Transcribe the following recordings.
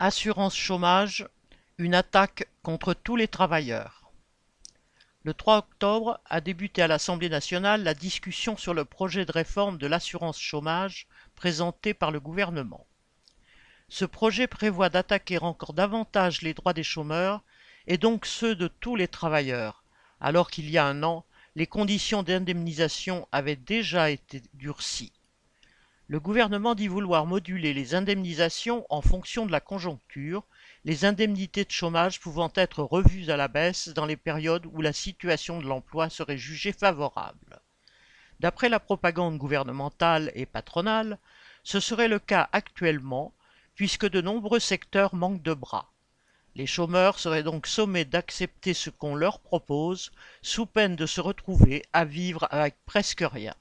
Assurance chômage, une attaque contre tous les travailleurs. Le 3 octobre a débuté à l'Assemblée nationale la discussion sur le projet de réforme de l'assurance chômage présenté par le gouvernement. Ce projet prévoit d'attaquer encore davantage les droits des chômeurs et donc ceux de tous les travailleurs, alors qu'il y a un an, les conditions d'indemnisation avaient déjà été durcies. Le gouvernement dit vouloir moduler les indemnisations en fonction de la conjoncture, les indemnités de chômage pouvant être revues à la baisse dans les périodes où la situation de l'emploi serait jugée favorable. D'après la propagande gouvernementale et patronale, ce serait le cas actuellement, puisque de nombreux secteurs manquent de bras. Les chômeurs seraient donc sommés d'accepter ce qu'on leur propose, sous peine de se retrouver à vivre avec presque rien.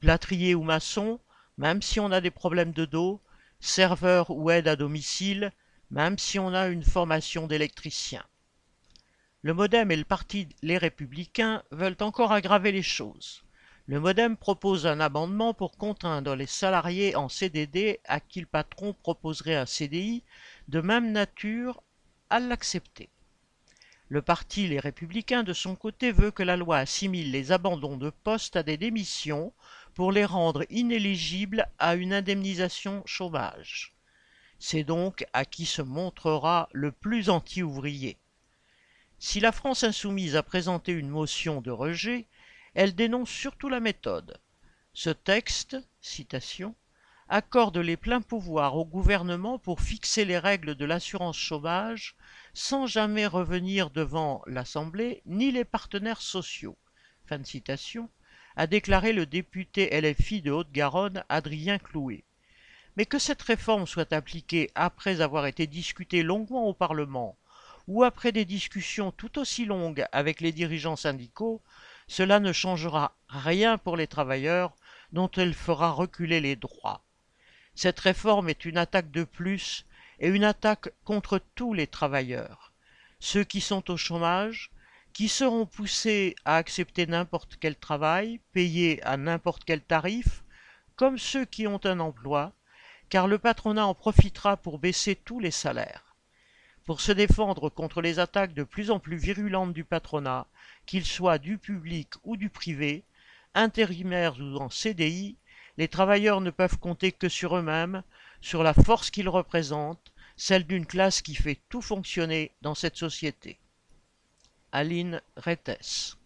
Plâtrier ou maçon, même si on a des problèmes de dos, serveur ou aide à domicile, même si on a une formation d'électricien. Le Modem et le parti Les Républicains veulent encore aggraver les choses. Le Modem propose un amendement pour contraindre les salariés en CDD à qui le patron proposerait un CDI de même nature à l'accepter. Le parti Les Républicains, de son côté, veut que la loi assimile les abandons de poste à des démissions pour les rendre inéligibles à une indemnisation chômage. C'est donc à qui se montrera le plus anti-ouvrier. Si la France insoumise a présenté une motion de rejet, elle dénonce surtout la méthode. Ce texte, citation, accorde les pleins pouvoirs au gouvernement pour fixer les règles de l'assurance chômage sans jamais revenir devant l'Assemblée ni les partenaires sociaux. Fin de citation, a déclaré le député LFI de Haute-Garonne Adrien Clouet. Mais que cette réforme soit appliquée après avoir été discutée longuement au Parlement ou après des discussions tout aussi longues avec les dirigeants syndicaux, cela ne changera rien pour les travailleurs dont elle fera reculer les droits. Cette réforme est une attaque de plus et une attaque contre tous les travailleurs, ceux qui sont au chômage, qui seront poussés à accepter n'importe quel travail, payé à n'importe quel tarif, comme ceux qui ont un emploi, car le patronat en profitera pour baisser tous les salaires. Pour se défendre contre les attaques de plus en plus virulentes du patronat, qu'ils soient du public ou du privé, intérimaires ou en CDI, les travailleurs ne peuvent compter que sur eux-mêmes, sur la force qu'ils représentent, celle d'une classe qui fait tout fonctionner dans cette société. Aline Rettes